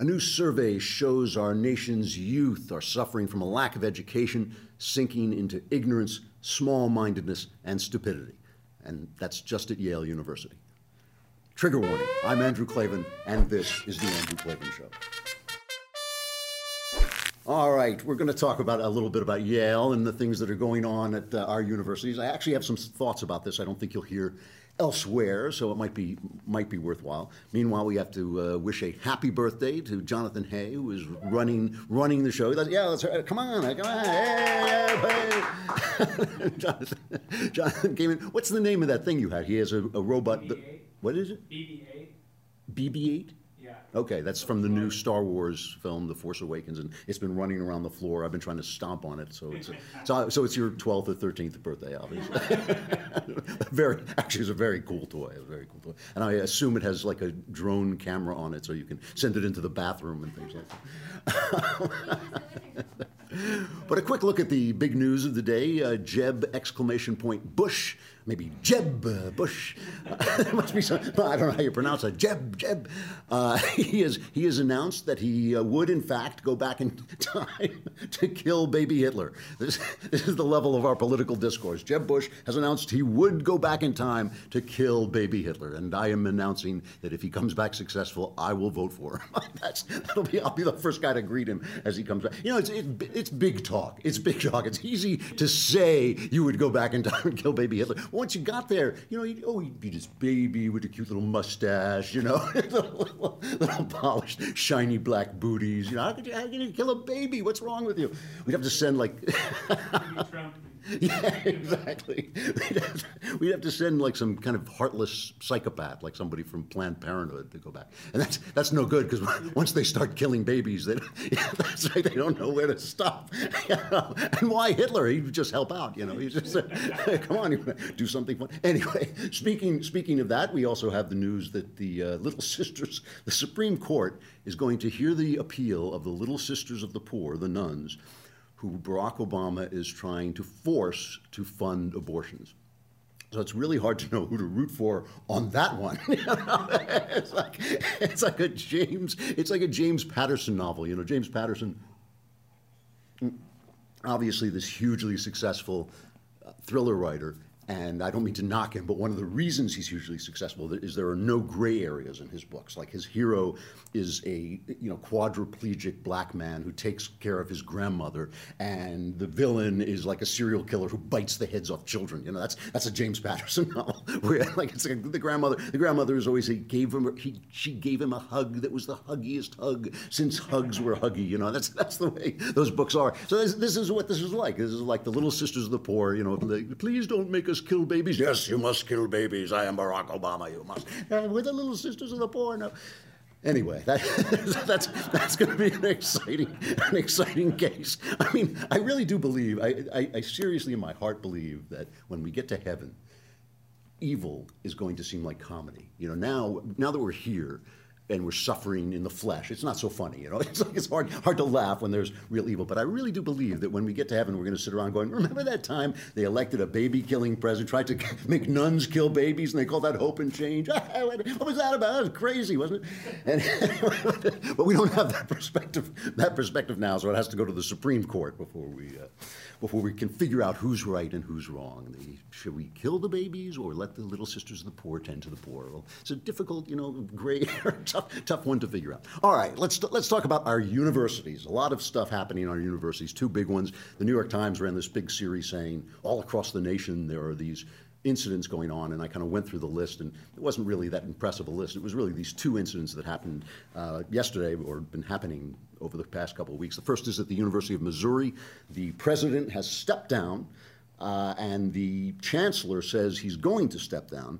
A new survey shows our nation's youth are suffering from a lack of education, sinking into ignorance, small mindedness, and stupidity. And that's just at Yale University. Trigger warning I'm Andrew Klavan, and this is The Andrew Klavan Show. All right, we're going to talk about a little bit about Yale and the things that are going on at uh, our universities. I actually have some thoughts about this. I don't think you'll hear elsewhere, so it might be might be worthwhile. Meanwhile, we have to uh, wish a happy birthday to Jonathan Hay, who is running running the show. Yeah, let's, uh, come on, come on, hey, hey. Jonathan, Jonathan came in. What's the name of that thing you had? He has a, a robot. BB-8. What is it? BB-8. BB-8. Yeah. Okay, that's from the new Star Wars film, The Force Awakens, and it's been running around the floor. I've been trying to stomp on it, so it's so, so it's your 12th or 13th birthday, obviously. very, actually, it's a very cool toy. A very cool toy, and I assume it has like a drone camera on it, so you can send it into the bathroom and things like that. But a quick look at the big news of the day: uh, Jeb exclamation point Bush, maybe Jeb Bush. Uh, must be some. I don't know how you pronounce it. Jeb Jeb. Uh, he has he has announced that he uh, would in fact go back in time to kill baby Hitler. This this is the level of our political discourse. Jeb Bush has announced he would go back in time to kill baby Hitler, and I am announcing that if he comes back successful, I will vote for him. That's that'll be I'll be the first guy to greet him as he comes back. You know, it's it, it's big talk. It's big talk. It's easy to say you would go back in time and kill baby Hitler. Once you got there, you know, he'd, oh, he'd be this baby with a cute little mustache, you know, little, little polished, shiny black booties. You know, how could you, how can you kill a baby? What's wrong with you? We'd have to send like. Yeah, exactly. We'd have, to, we'd have to send like some kind of heartless psychopath, like somebody from Planned Parenthood, to go back, and that's that's no good because once they start killing babies, they yeah, that's right, they don't know where to stop. You know? And why Hitler? He'd just help out, you know. He just come on, do something fun. Anyway, speaking speaking of that, we also have the news that the uh, Little Sisters, the Supreme Court, is going to hear the appeal of the Little Sisters of the Poor, the nuns who Barack Obama is trying to force to fund abortions. So it's really hard to know who to root for on that one. It's like it's like a James it's like a James Patterson novel. You know, James Patterson, obviously this hugely successful uh, thriller writer. And I don't mean to knock him, but one of the reasons he's hugely successful is there are no gray areas in his books. Like his hero is a you know quadriplegic black man who takes care of his grandmother, and the villain is like a serial killer who bites the heads off children. You know that's that's a James Patterson novel. Where like it's like the grandmother. The grandmother is always he gave him he she gave him a hug that was the huggiest hug since hugs were huggy. You know that's that's the way those books are. So this, this is what this is like. This is like the Little Sisters of the Poor. You know, like, please don't make us kill babies. Yes, you must kill babies. I am Barack Obama. You must. Uh, we're the Little Sisters of the Poor. No. Anyway, that, that's that's going to be an exciting an exciting case. I mean, I really do believe. I, I, I seriously, in my heart, believe that when we get to heaven, evil is going to seem like comedy. You know, now now that we're here and we're suffering in the flesh, it's not so funny. You know, it's like it's hard hard to laugh when there's real evil. But I really do believe that when we get to heaven, we're going to sit around going, "Remember that time they elected a baby killing president, tried to make nuns kill babies, and they called that hope and change? what was that about? That was crazy, wasn't it?" And, but we don't have that perspective that perspective now, so it has to go to the Supreme Court before we. Uh, before we can figure out who's right and who's wrong. The, should we kill the babies or let the little sisters of the poor tend to the poor? Well, it's a difficult, you know, gray, tough, tough one to figure out. All right, let's let's talk about our universities. A lot of stuff happening in our universities. Two big ones. The New York Times ran this big series saying all across the nation there are these incidents going on, and I kind of went through the list, and it wasn't really that impressive a list. It was really these two incidents that happened uh, yesterday or been happening over the past couple of weeks. The first is at the University of Missouri. The president has stepped down, uh, and the chancellor says he's going to step down.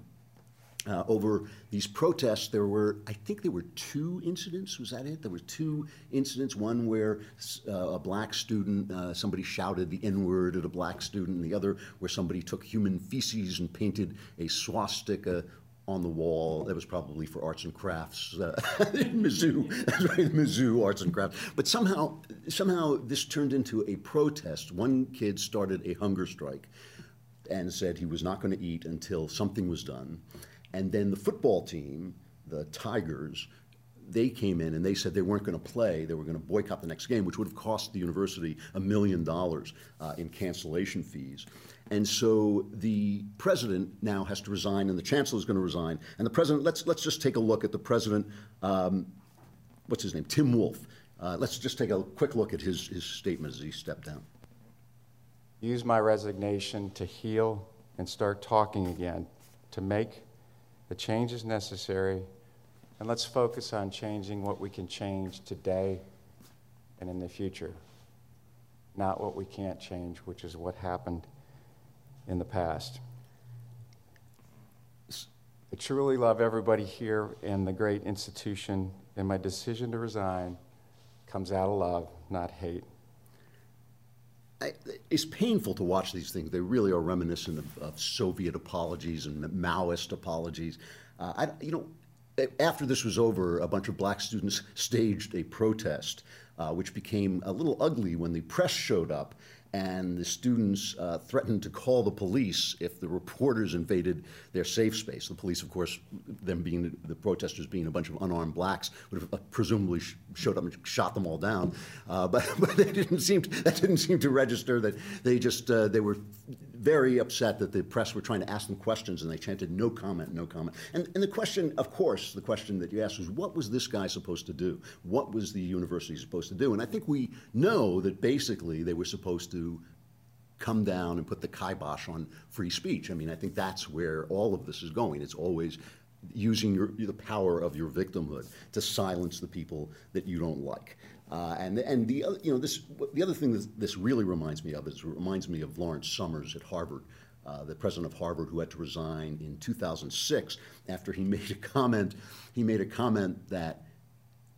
Uh, over these protests, there were, I think there were two incidents. Was that it? There were two incidents. One where uh, a black student, uh, somebody shouted the N word at a black student, and the other where somebody took human feces and painted a swastika on the wall. That was probably for arts and crafts. Uh, Mizzou, that's right, Mizzou arts and crafts. But somehow, somehow this turned into a protest. One kid started a hunger strike and said he was not going to eat until something was done. And then the football team, the Tigers, they came in and they said they weren't going to play, they were going to boycott the next game, which would have cost the university a million dollars uh, in cancellation fees. And so the president now has to resign, and the chancellor is going to resign. And the president, let's, let's just take a look at the president, um, what's his name, Tim Wolfe. Uh, let's just take a quick look at his, his statement as he stepped down. Use my resignation to heal and start talking again, to make the change is necessary, and let's focus on changing what we can change today and in the future, not what we can't change, which is what happened in the past. I truly love everybody here in the great institution, and my decision to resign comes out of love, not hate. It's painful to watch these things. They really are reminiscent of, of Soviet apologies and Maoist apologies. Uh, I, you know, after this was over, a bunch of black students staged a protest, uh, which became a little ugly when the press showed up and the students uh, threatened to call the police if the reporters invaded their safe space. The police, of course, them being the protesters being a bunch of unarmed blacks, would have uh, presumably showed up and shot them all down. Uh, but but they didn't seem to, that didn't seem to register. That they just uh, they were very upset that the press were trying to ask them questions and they chanted no comment, no comment. And, and the question, of course, the question that you asked was what was this guy supposed to do? What was the university supposed to do? And I think we know that basically they were supposed to come down and put the kibosh on free speech. I mean, I think that's where all of this is going. It's always using your, the power of your victimhood to silence the people that you don't like. Uh, and and the other, you know this the other thing that this really reminds me of is it reminds me of Lawrence Summers at Harvard, uh, the president of Harvard who had to resign in 2006 after he made a comment. He made a comment that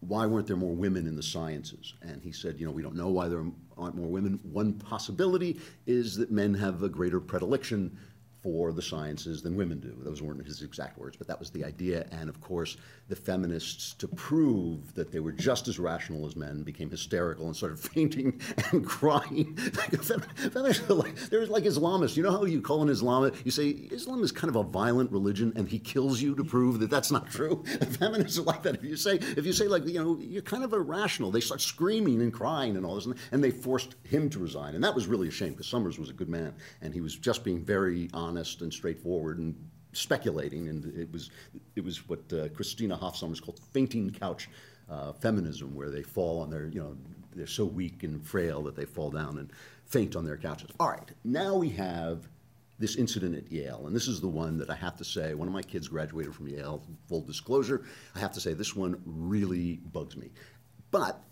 why weren't there more women in the sciences? And he said, you know, we don't know why there aren't more women. One possibility is that men have a greater predilection for the sciences than women do. Those weren't his exact words, but that was the idea. And of course, the feminists, to prove that they were just as rational as men, became hysterical and started fainting and crying. are like, like Islamists. You know how you call an Islamist, you say Islam is kind of a violent religion and he kills you to prove that that's not true? feminists are like that. If you say, if you say like, you know, you're kind of irrational, they start screaming and crying and all this, and they forced him to resign. And that was really a shame because Summers was a good man and he was just being very honest honest and straightforward and speculating, and it was it was what uh, Christina Hoff Sommers called fainting couch uh, feminism, where they fall on their you know they're so weak and frail that they fall down and faint on their couches. All right, now we have this incident at Yale, and this is the one that I have to say. One of my kids graduated from Yale. Full disclosure, I have to say this one really bugs me, but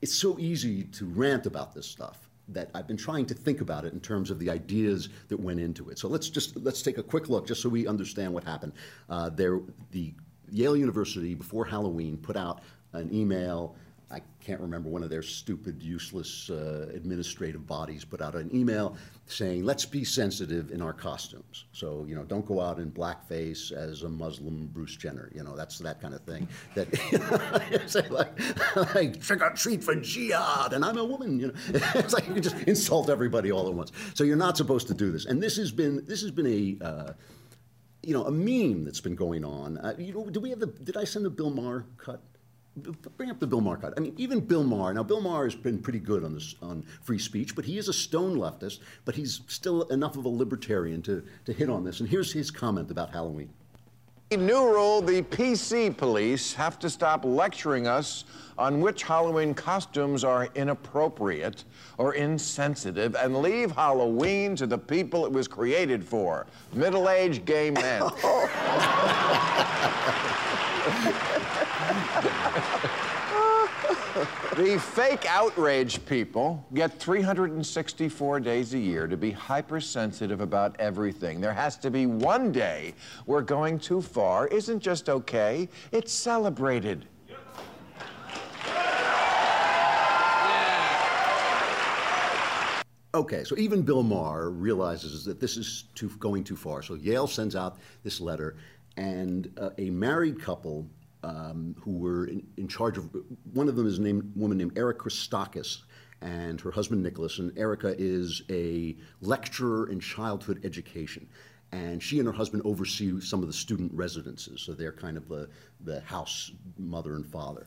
it's so easy to rant about this stuff that I've been trying to think about it in terms of the ideas that went into it. So let's just let's take a quick look, just so we understand what happened. Uh, there, the Yale University before Halloween put out an email I can't remember one of their stupid, useless uh, administrative bodies put out an email saying, let's be sensitive in our costumes. So, you know, don't go out in blackface as a Muslim Bruce Jenner. You know, that's that kind of thing. That say like, like trick or treat for jihad, and I'm a woman. You know, it's like you can just insult everybody all at once. So you're not supposed to do this. And this has been this has been a uh, you know a meme that's been going on. Uh, you know, do we have the? Did I send the Bill Maher cut? Bring up the Bill Maher cut. I mean, even Bill Maher. Now, Bill Maher has been pretty good on this on free speech, but he is a stone leftist. But he's still enough of a libertarian to to hit on this. And here's his comment about Halloween. New rule: the PC police have to stop lecturing us on which Halloween costumes are inappropriate or insensitive and leave Halloween to the people it was created for middle-aged gay men. the fake outrage people get 364 days a year to be hypersensitive about everything. There has to be one day where going too far isn't just okay, it's celebrated. Okay, so even Bill Maher realizes that this is too, going too far. So Yale sends out this letter, and uh, a married couple um, who were in, in, charge of one of them is a named, woman named Erica Christakis and her husband Nicholas. And Erica is a lecturer in childhood education. and she and her husband oversee some of the student residences. So they're kind of the, the house mother and father.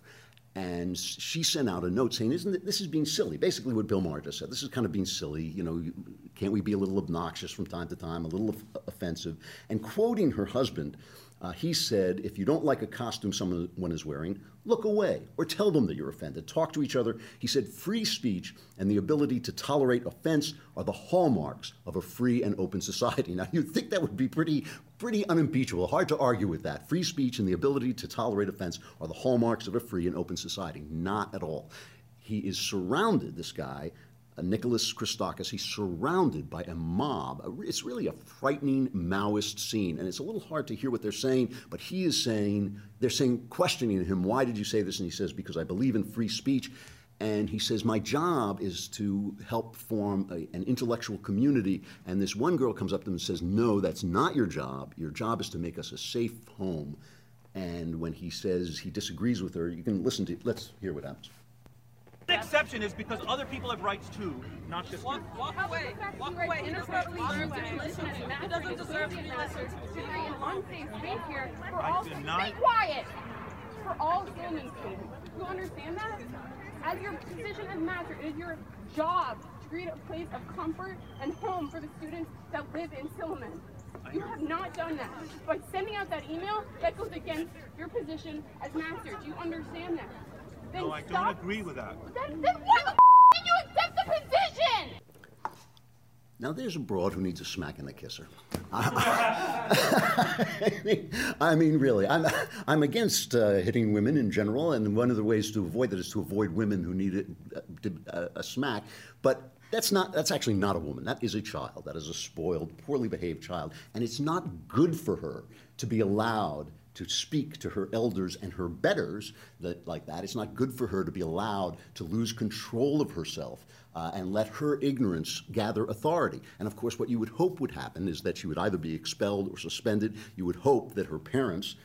And she sent out a note saying, "Isn't it, this is being silly?" Basically, what Bill Maher just said. This is kind of being silly. You know, can't we be a little obnoxious from time to time, a little offensive? And quoting her husband, uh, he said, if you don't like a costume someone is wearing, look away or tell them that you're offended. Talk to each other. He said, free speech and the ability to tolerate offense are the hallmarks of a free and open society. Now, you'd think that would be pretty, pretty unimpeachable. Hard to argue with that. Free speech and the ability to tolerate offense are the hallmarks of a free and open society. Not at all. He is surrounded, this guy, Nicholas Christakis. He's surrounded by a mob. It's really a frightening Maoist scene, and it's a little hard to hear what they're saying. But he is saying they're saying questioning him, "Why did you say this?" And he says, "Because I believe in free speech." And he says, My job is to help form a, an intellectual community. And this one girl comes up to him and says, No, that's not your job. Your job is to make us a safe home. And when he says he disagrees with her, you can listen to, let's hear what happens. The exception is because other people have rights too, not just walk, walk away. Walk away. Interrupt me. It doesn't deserve to be listened to. An unsafe space here for all. do Stay not- quiet. For all Silliman students. You understand that? As your position as master, it is your job to create a place of comfort and home for the students that live in Silliman. You have not done that. By sending out that email, that goes against your position as master. Do you understand that? Then No, I don't agree with that. Then, then why the f- did you accept the position? Now there's a broad who needs a smack and a kisser. I mean, I mean, really, I'm, I'm against uh, hitting women in general, and one of the ways to avoid that is to avoid women who need a, a, a smack. But that's not. That's actually not a woman. That is a child. That is a spoiled, poorly behaved child, and it's not good for her to be allowed to speak to her elders and her betters that like that. It's not good for her to be allowed to lose control of herself uh, and let her ignorance gather authority. And of course, what you would hope would happen is that she would either be expelled or suspended. You would hope that her parents,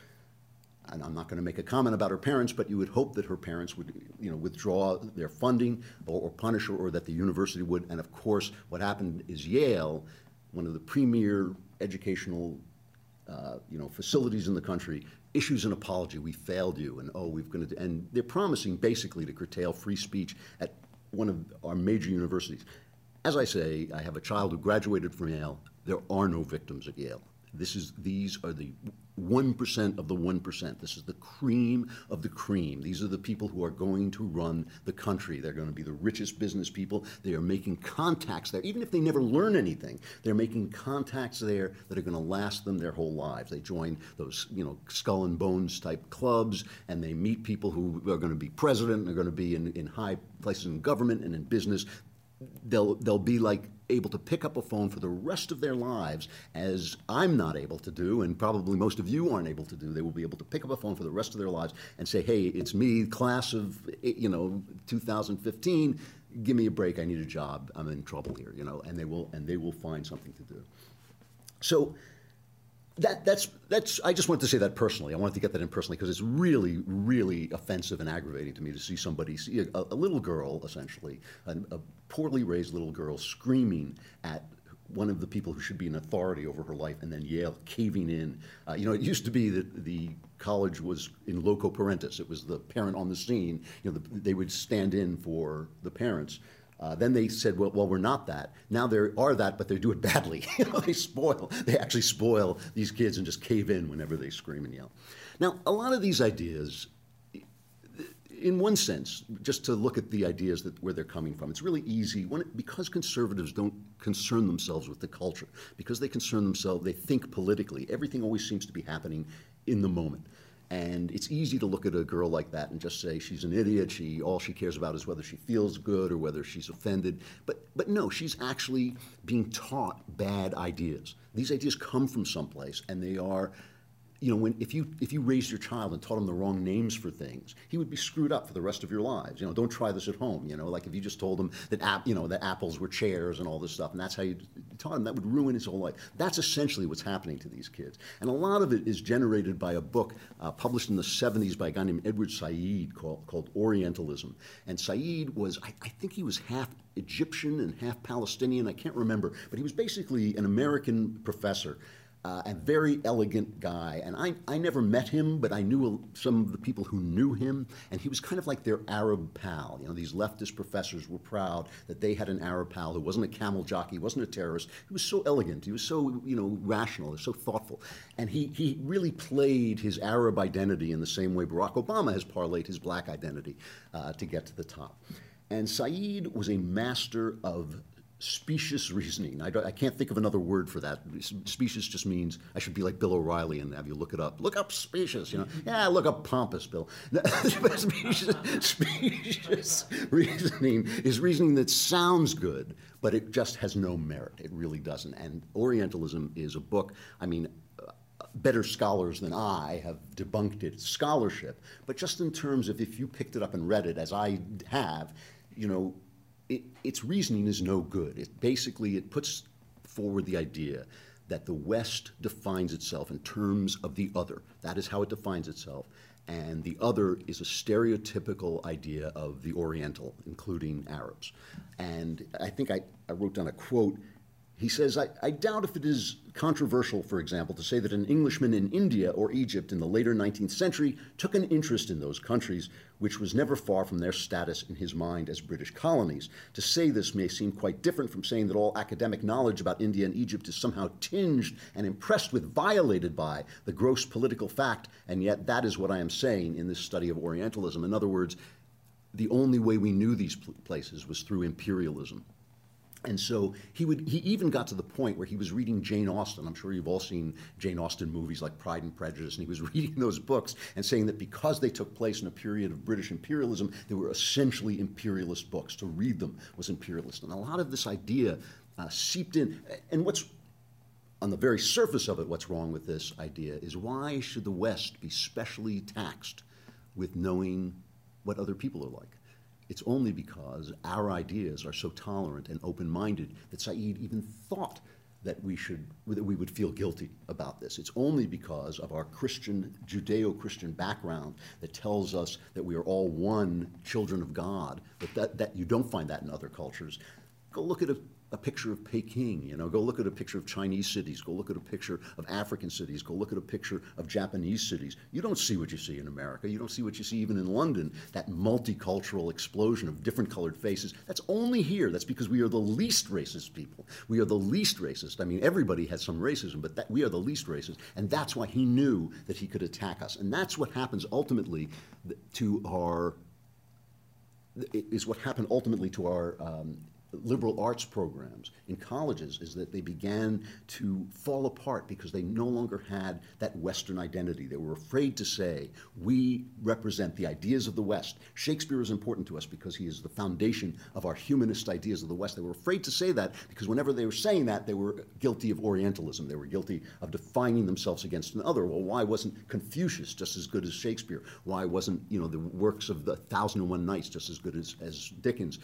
and I'm not going to make a comment about her parents, but you would hope that her parents would, you know, withdraw their funding or, or punish her, or that the university would. And of course, what happened is Yale, one of the premier educational uh, you know, facilities in the country issues an apology. We failed you, and oh, we've going to, and they're promising basically to curtail free speech at one of our major universities. As I say, I have a child who graduated from Yale. There are no victims at Yale. This is these are the one percent of the one percent. This is the cream of the cream. These are the people who are going to run the country. They're going to be the richest business people. They are making contacts there, even if they never learn anything. They're making contacts there that are going to last them their whole lives. They join those you know skull and bones type clubs, and they meet people who are going to be president. And are going to be in, in high places in government and in business they'll they'll be like able to pick up a phone for the rest of their lives as I'm not able to do and probably most of you aren't able to do. They will be able to pick up a phone for the rest of their lives and say hey it's me class of eh, you know 2015 give me a break. I need a job. I'm in trouble here you know and they will and they will find something to do. So that, that's, that's, I just wanted to say that personally. I wanted to get that in personally because it's really, really offensive and aggravating to me to see somebody, see a, a little girl, essentially, a, a poorly raised little girl, screaming at one of the people who should be an authority over her life, and then Yale caving in. Uh, you know, it used to be that the college was in loco parentis. It was the parent on the scene. You know, the, they would stand in for the parents. Uh, then they said, well, well, we're not that. Now they are that, but they do it badly. they spoil, they actually spoil these kids and just cave in whenever they scream and yell. Now, a lot of these ideas, in one sense, just to look at the ideas that where they're coming from, it's really easy when because conservatives don't concern themselves with the culture, because they concern themselves, they think politically. Everything always seems to be happening in the moment. And it's easy to look at a girl like that and just say she's an idiot. She all she cares about is whether she feels good or whether she's offended. But but no, she's actually being taught bad ideas. These ideas come from someplace, and they are you know, when if you if you raised your child and taught him the wrong names for things, he would be screwed up for the rest of your lives. You know, don't try this at home. You know, like if you just told him that app, you know, that apples were chairs and all this stuff, and that's how you taught him, that would ruin his whole life. That's essentially what's happening to these kids, and a lot of it is generated by a book uh, published in the '70s by a guy named Edward Said called called Orientalism. And Said was, I, I think he was half Egyptian and half Palestinian. I can't remember, but he was basically an American professor uh, a very elegant guy. And I, I never met him, but I knew some of the people who knew him. And he was kind of like their Arab pal. You know, these leftist professors were proud that they had an Arab pal who wasn't a camel jockey, wasn't a terrorist. He was so elegant. He was so, you know, rational, so thoughtful. And he, he really played his Arab identity in the same way Barack Obama has parlayed his black identity uh, to get to the top. And Said was a master of specious reasoning. I, I, can't think of another word for that. Specious just means I should be like Bill O'Reilly and have you look it up. Look up specious, you know. Yeah, look up pompous, Bill. specious, specious reasoning is reasoning that sounds good, but it just has no merit. It really doesn't. And Orientalism is a book, I mean, better scholars than I have debunked it scholarship, but just in terms of if you picked it up and read it, as I have, you know, it, its reasoning is no good. It basically it puts forward the idea that the West defines itself in terms of the other. That is how it defines itself. And the other is a stereotypical idea of the Oriental, including Arabs. And I think I, I wrote down a quote he says, I, I, doubt if it is controversial, for example, to say that an Englishman in India or Egypt in the later 19th century took an interest in those countries, which was never far from their status in his mind as British colonies. To say this may seem quite different from saying that all academic knowledge about India and Egypt is somehow tinged and impressed with, violated by, the gross political fact, and yet that is what I am saying in this study of Orientalism. In other words, the only way we knew these places was through imperialism. And so he would he even got to the point where he was reading Jane Austen. I'm sure you've all seen Jane Austen movies like Pride and Prejudice, and he was reading those books and saying that because they took place in a period of British imperialism, they were essentially imperialist books. To read them was imperialist. And a lot of this idea uh, seeped in. And what's on the very surface of it, what's wrong with this idea is why should the West be specially taxed with knowing what other people are like? It's only because our ideas are so tolerant and open minded that Said even thought that we should that we would feel guilty about this. It's only because of our Christian Judeo-Christian background that tells us that we are all one children of God. But that, that you don't find that in other cultures. Go look at a a picture of Peking, you know, go look at a picture of Chinese cities, go look at a picture of African cities, go look at a picture of Japanese cities. You don't see what you see in America. You don't see what you see even in London, that multicultural explosion of different colored faces. That's only here. That's because we are the least racist people. We are the least racist. I mean, everybody has some racism, but that, we are the least racist. And that's why he knew that he could attack us. And that's what happens ultimately to our is what happened ultimately to our um, liberal arts programs in colleges is that they began to fall apart because they no longer had that Western identity. They were afraid to say, we represent the ideas of the West. Shakespeare is important to us because he is the foundation of our humanist ideas of the West. They were afraid to say that because whenever they were saying that, they were guilty of Orientalism. They were guilty of defining themselves against another. Well, why wasn't Confucius just as good as Shakespeare? Why wasn't, you know, the works of the Thousand and One Nights just as good as, as Dickens?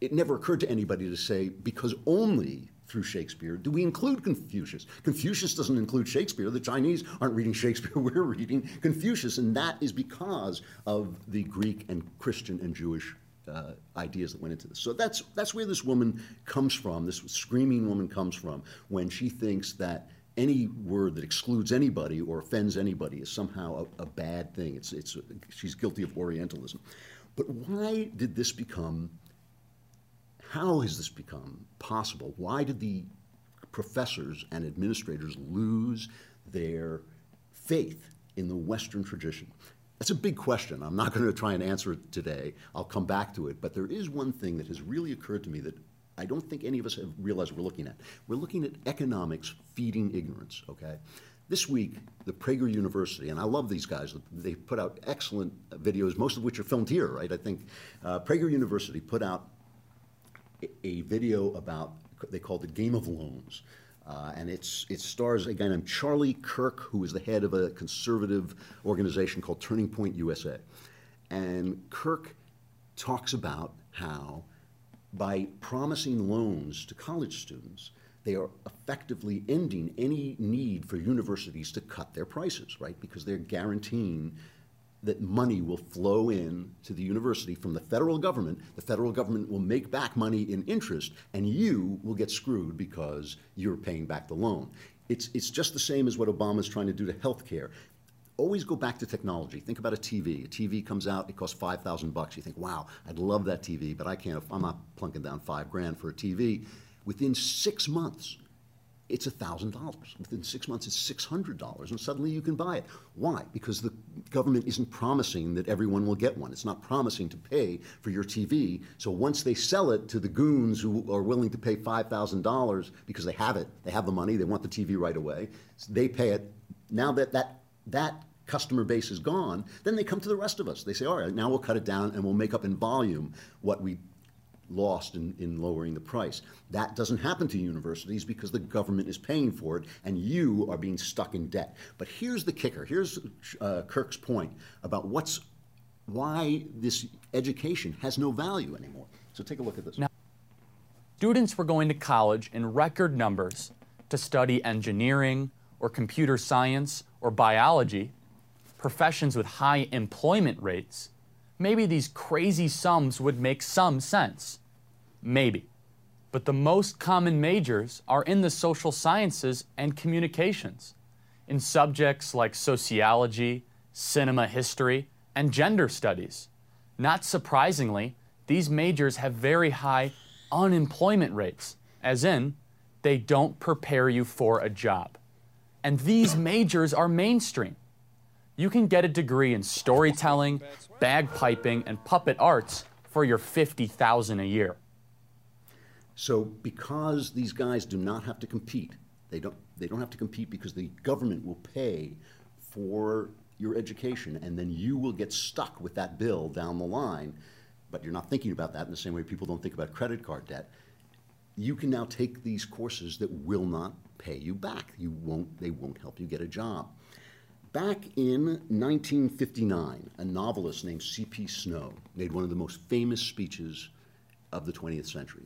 It never occurred to anybody to say, because only through Shakespeare do we include Confucius. Confucius doesn't include Shakespeare. The Chinese aren't reading Shakespeare, we're reading Confucius. And that is because of the Greek and Christian and Jewish uh, ideas that went into this. So that's, that's where this woman comes from, this screaming woman comes from, when she thinks that any word that excludes anybody or offends anybody is somehow a, a bad thing. It's, it's, she's guilty of Orientalism. But why did this become how has this become possible? Why did the professors and administrators lose their faith in the Western tradition? That's a big question. I'm not going to try and answer it today. I'll come back to it. But there is one thing that has really occurred to me that I don't think any of us have realized we're looking at. We're looking at economics feeding ignorance, okay? This week, the Prager University, and I love these guys, they put out excellent videos, most of which are filmed here, right? I think uh, Prager University put out a video about they called the Game of Loans. Uh, and it's, it stars a guy named Charlie Kirk, who is the head of a conservative organization called Turning Point USA. And Kirk talks about how by promising loans to college students, they are effectively ending any need for universities to cut their prices, right? Because they're guaranteeing that money will flow in to the university from the federal government. The federal government will make back money in interest, and you will get screwed because you're paying back the loan. It's, it's just the same as what Obama is trying to do to healthcare. Always go back to technology. Think about a TV. A TV comes out, it costs 5,000 bucks. You think, wow, I'd love that TV, but I can't, I'm not plunking down five grand for a TV. Within six months, it's $1,000. Within six months, it's $600, and suddenly you can buy it. Why? Because the government isn't promising that everyone will get one. It's not promising to pay for your TV. So once they sell it to the goons who are willing to pay $5,000 because they have it, they have the money, they want the TV right away, they pay it. Now that that, that customer base is gone, then they come to the rest of us. They say, all right, now we'll cut it down and we'll make up in volume what we lost in, in lowering the price. That doesn't happen to universities because the government is paying for it and you are being stuck in debt. But here's the kicker. Here's uh, Kirk's point about what's why this education has no value anymore. So take a look at this. Now, students were going to college in record numbers to study engineering or computer science or biology, professions with high employment rates maybe these crazy sums would make some sense. Maybe. But the most common majors are in the social sciences and communications, in subjects like sociology, cinema history, and gender studies. Not surprisingly, these majors have very high unemployment rates, as in, they don't prepare you for a job. And these majors are mainstream. You can get a degree in storytelling, bagpiping, and puppet arts for your 50000 a year. So because these guys do not have to compete, they don't, they don't have to compete because the government will pay for your education, and then you will get stuck with that bill down the line, but you're not thinking about that in the same way people don't think about credit card debt. You can now take these courses that will not pay you back. You won't, they won't help you get a job. Back in 1959, a novelist named C.P. Snow made one of the most famous speeches of the 20th century.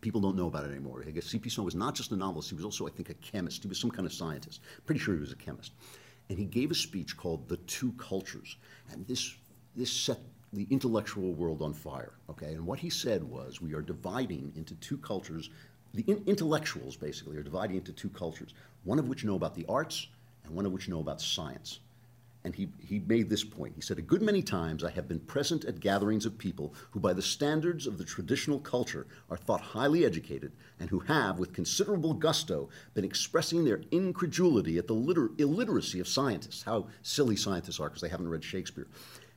People don't know about it anymore. I guess C.P. Snow was not just a novelist, he was also, I think, a chemist. He was some kind of scientist. Pretty sure he was a chemist. And he gave a speech called The Two Cultures. And this, this set the intellectual world on fire, okay? And what he said was we are dividing into two cultures. The in intellectuals, basically, are dividing into two cultures, one of which know about the arts one of which know about science. And he, he made this point. He said, A good many times I have been present at gatherings of people who, by the standards of the traditional culture, are thought highly educated and who have, with considerable gusto, been expressing their incredulity at the liter- illiteracy of scientists, how silly scientists are because they haven't read Shakespeare.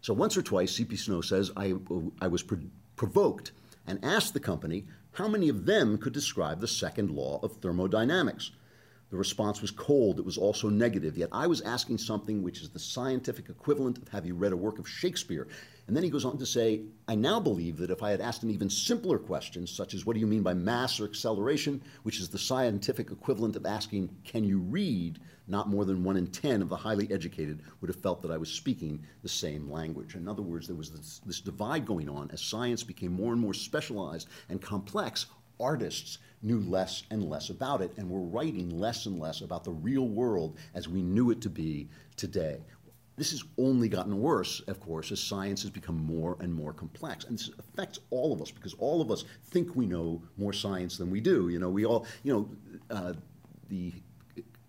So once or twice, C.P. Snow says, I, I was pro- provoked and asked the company how many of them could describe the second law of thermodynamics. The response was cold, it was also negative, yet I was asking something which is the scientific equivalent of have you read a work of Shakespeare? And then he goes on to say, I now believe that if I had asked an even simpler question, such as what do you mean by mass or acceleration, which is the scientific equivalent of asking, can you read, not more than one in ten of the highly educated would have felt that I was speaking the same language. In other words, there was this, this divide going on as science became more and more specialized and complex. Artists knew less and less about it and were writing less and less about the real world as we knew it to be today. This has only gotten worse, of course, as science has become more and more complex. And this affects all of us because all of us think we know more science than we do. You know, we all, you know, uh, the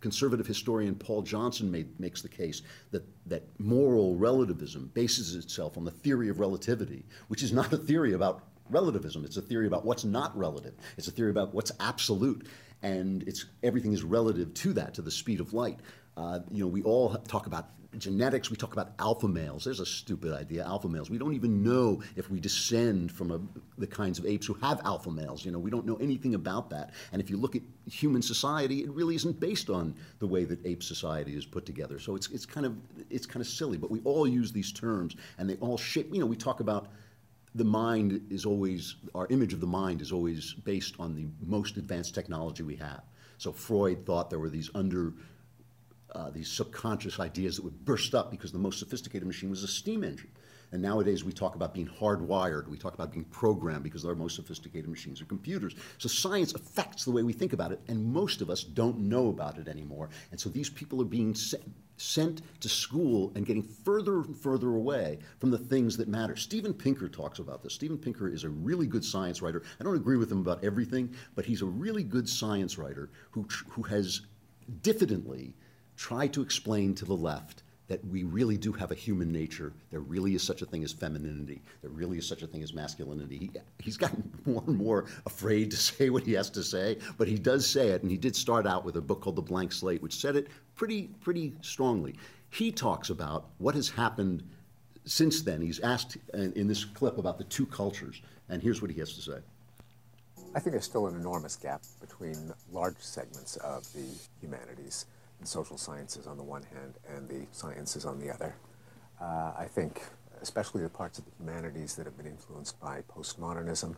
conservative historian Paul Johnson made, makes the case that, that moral relativism bases itself on the theory of relativity, which is not a theory about relativism. It's a theory about what's not relative. It's a theory about what's absolute, and it's everything is relative to that, to the speed of light. Uh, you know, we all talk about genetics. We talk about alpha males. There's a stupid idea, alpha males. We don't even know if we descend from a, the kinds of apes who have alpha males. You know, we don't know anything about that. And if you look at human society, it really isn't based on the way that ape society is put together. So it's, it's kind of it's kind of silly. But we all use these terms, and they all shape. You know, we talk about the mind is always, our image of the mind is always based on the most advanced technology we have. So Freud thought there were these under, uh, these subconscious ideas that would burst up because the most sophisticated machine was a steam engine. And nowadays we talk about being hardwired, we talk about being programmed because our most sophisticated machines are computers. So science affects the way we think about it, and most of us don't know about it anymore. And so these people are being sent to school and getting further and further away from the things that matter. Steven Pinker talks about this. Steven Pinker is a really good science writer. I don't agree with him about everything, but he's a really good science writer who, who has diffidently tried to explain to the left that we really do have a human nature. There really is such a thing as femininity. There really is such a thing as masculinity. He, he's gotten more and more afraid to say what he has to say, but he does say it, and he did start out with a book called The Blank Slate, which said it pretty, pretty strongly. He talks about what has happened since then. He's asked in, in this clip about the two cultures, and here's what he has to say. I think there's still an enormous gap between large segments of the humanities social sciences on the one hand and the sciences on the other. Uh, I think, especially the parts of the humanities that have been influenced by postmodernism,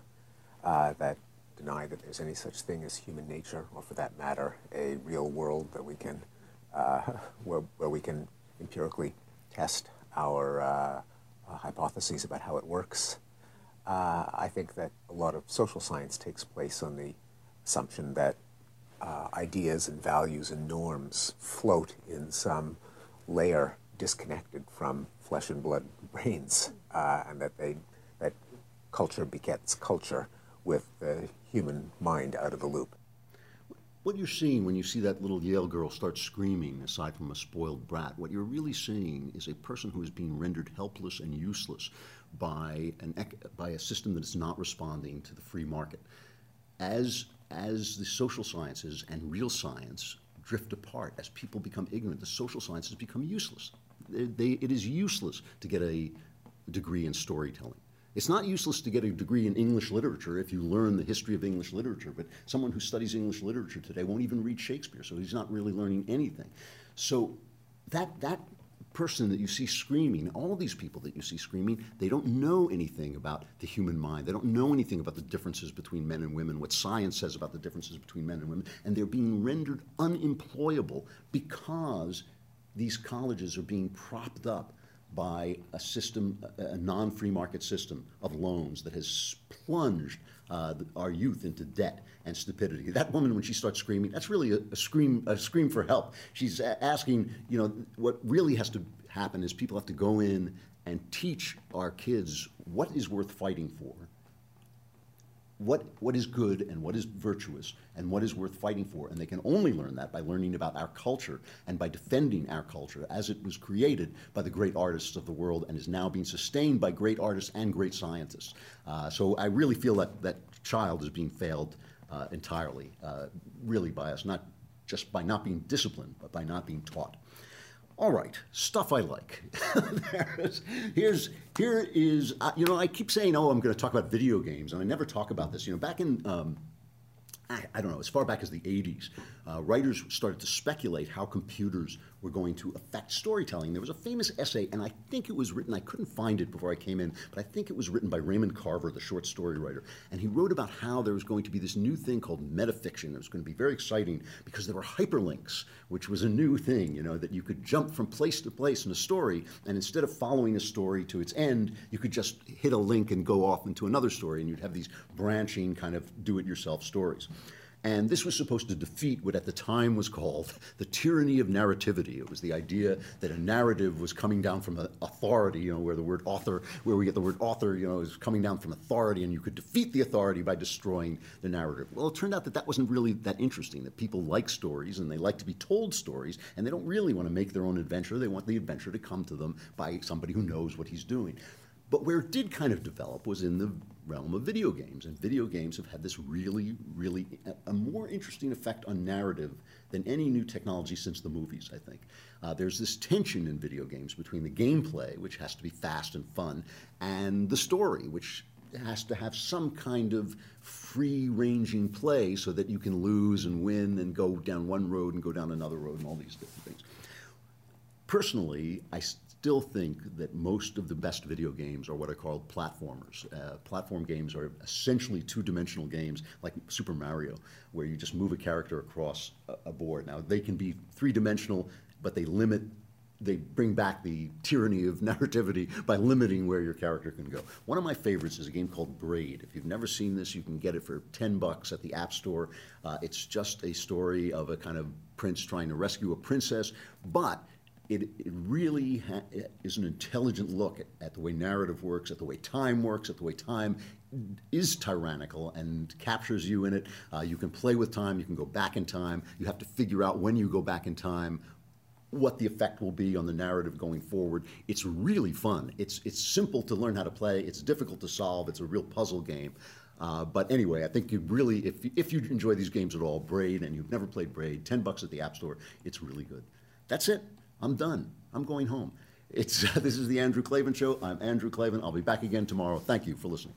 uh, that deny that there's any such thing as human nature, or for that matter, a real world that we can, uh, where, where we can empirically test our uh, uh, hypotheses about how it works. Uh, I think that a lot of social science takes place on the assumption that uh, ideas and values and norms float in some layer disconnected from flesh and blood brains, uh, and that they that culture begets culture with the human mind out of the loop. What you're seeing when you see that little Yale girl start screaming, aside from a spoiled brat, what you're really seeing is a person who is being rendered helpless and useless by, an, by a system that is not responding to the free market. As, as the social sciences and real science drift apart, as people become ignorant, the social sciences become useless. They, they, it is useless to get a degree in storytelling. It's not useless to get a degree in English literature if you learn the history of English literature, but someone who studies English literature today won't even read Shakespeare, so he's not really learning anything. So that, that person that you see screaming, all these people that you see screaming, they don't know anything about the human mind. They don't know anything about the differences between men and women, what science says about the differences between men and women, and they're being rendered unemployable because these colleges are being propped up by a system, a non-free market system of loans that has plunged uh, our youth into debt and stupidity. That woman, when she starts screaming, that's really a, a scream, a scream for help. She's asking, you know, what really has to happen is people have to go in and teach our kids what is worth fighting for what, what is good and what is virtuous and what is worth fighting for. And they can only learn that by learning about our culture and by defending our culture as it was created by the great artists of the world and is now being sustained by great artists and great scientists. Uh, so I really feel that that child is being failed uh, entirely, uh, really by us, not just by not being disciplined, but by not being taught. All right, stuff I like. here's here is uh, you know I keep saying oh I'm going to talk about video games and I never talk about this. You know back in um, I, I, don't know, as far back as the 80s, uh, writers started to speculate how computers were going to affect storytelling. There was a famous essay, and I think it was written, I couldn't find it before I came in, but I think it was written by Raymond Carver, the short story writer. And he wrote about how there was going to be this new thing called metafiction. It was going to be very exciting because there were hyperlinks, which was a new thing, you know, that you could jump from place to place in a story, and instead of following a story to its end, you could just hit a link and go off into another story, and you'd have these branching kind of do it yourself stories. And this was supposed to defeat what at the time was called the tyranny of narrativity. It was the idea that a narrative was coming down from authority, you know, where the word author, where we get the word author, you know, is coming down from authority, and you could defeat the authority by destroying the narrative. Well, it turned out that that wasn't really that interesting, that people like stories and they like to be told stories, and they don't really want to make their own adventure. They want the adventure to come to them by somebody who knows what he's doing. But where it did kind of develop was in the realm of video games. And video games have had this really, really, a, more interesting effect on narrative than any new technology since the movies, I think. Uh, there's this tension in video games between the gameplay, which has to be fast and fun, and the story, which has to have some kind of free ranging play so that you can lose and win and go down one road and go down another road and all these different things. Personally, I still think that most of the best video games are what are called platformers. Uh, platform games are essentially two-dimensional games like Super Mario, where you just move a character across a, a board. Now they can be three-dimensional, but they limit they bring back the tyranny of narrativity by limiting where your character can go. One of my favorites is a game called Braid. If you've never seen this, you can get it for 10 bucks at the App Store. Uh, it's just a story of a kind of prince trying to rescue a princess, but it, it really ha- is an intelligent look at, at the way narrative works, at the way time works, at the way time is tyrannical and captures you in it. Uh, you can play with time, you can go back in time. You have to figure out when you go back in time what the effect will be on the narrative going forward. It's really fun. It's it's simple to learn how to play. It's difficult to solve. It's a real puzzle game. Uh, but anyway, I think you really, if if you enjoy these games at all, Braid, and you've never played Braid, ten bucks at the App Store. It's really good. That's it. I'm done. I'm going home. It's this is the Andrew Klavan Show. I'm Andrew Klavan. I'll be back again tomorrow. Thank you for listening.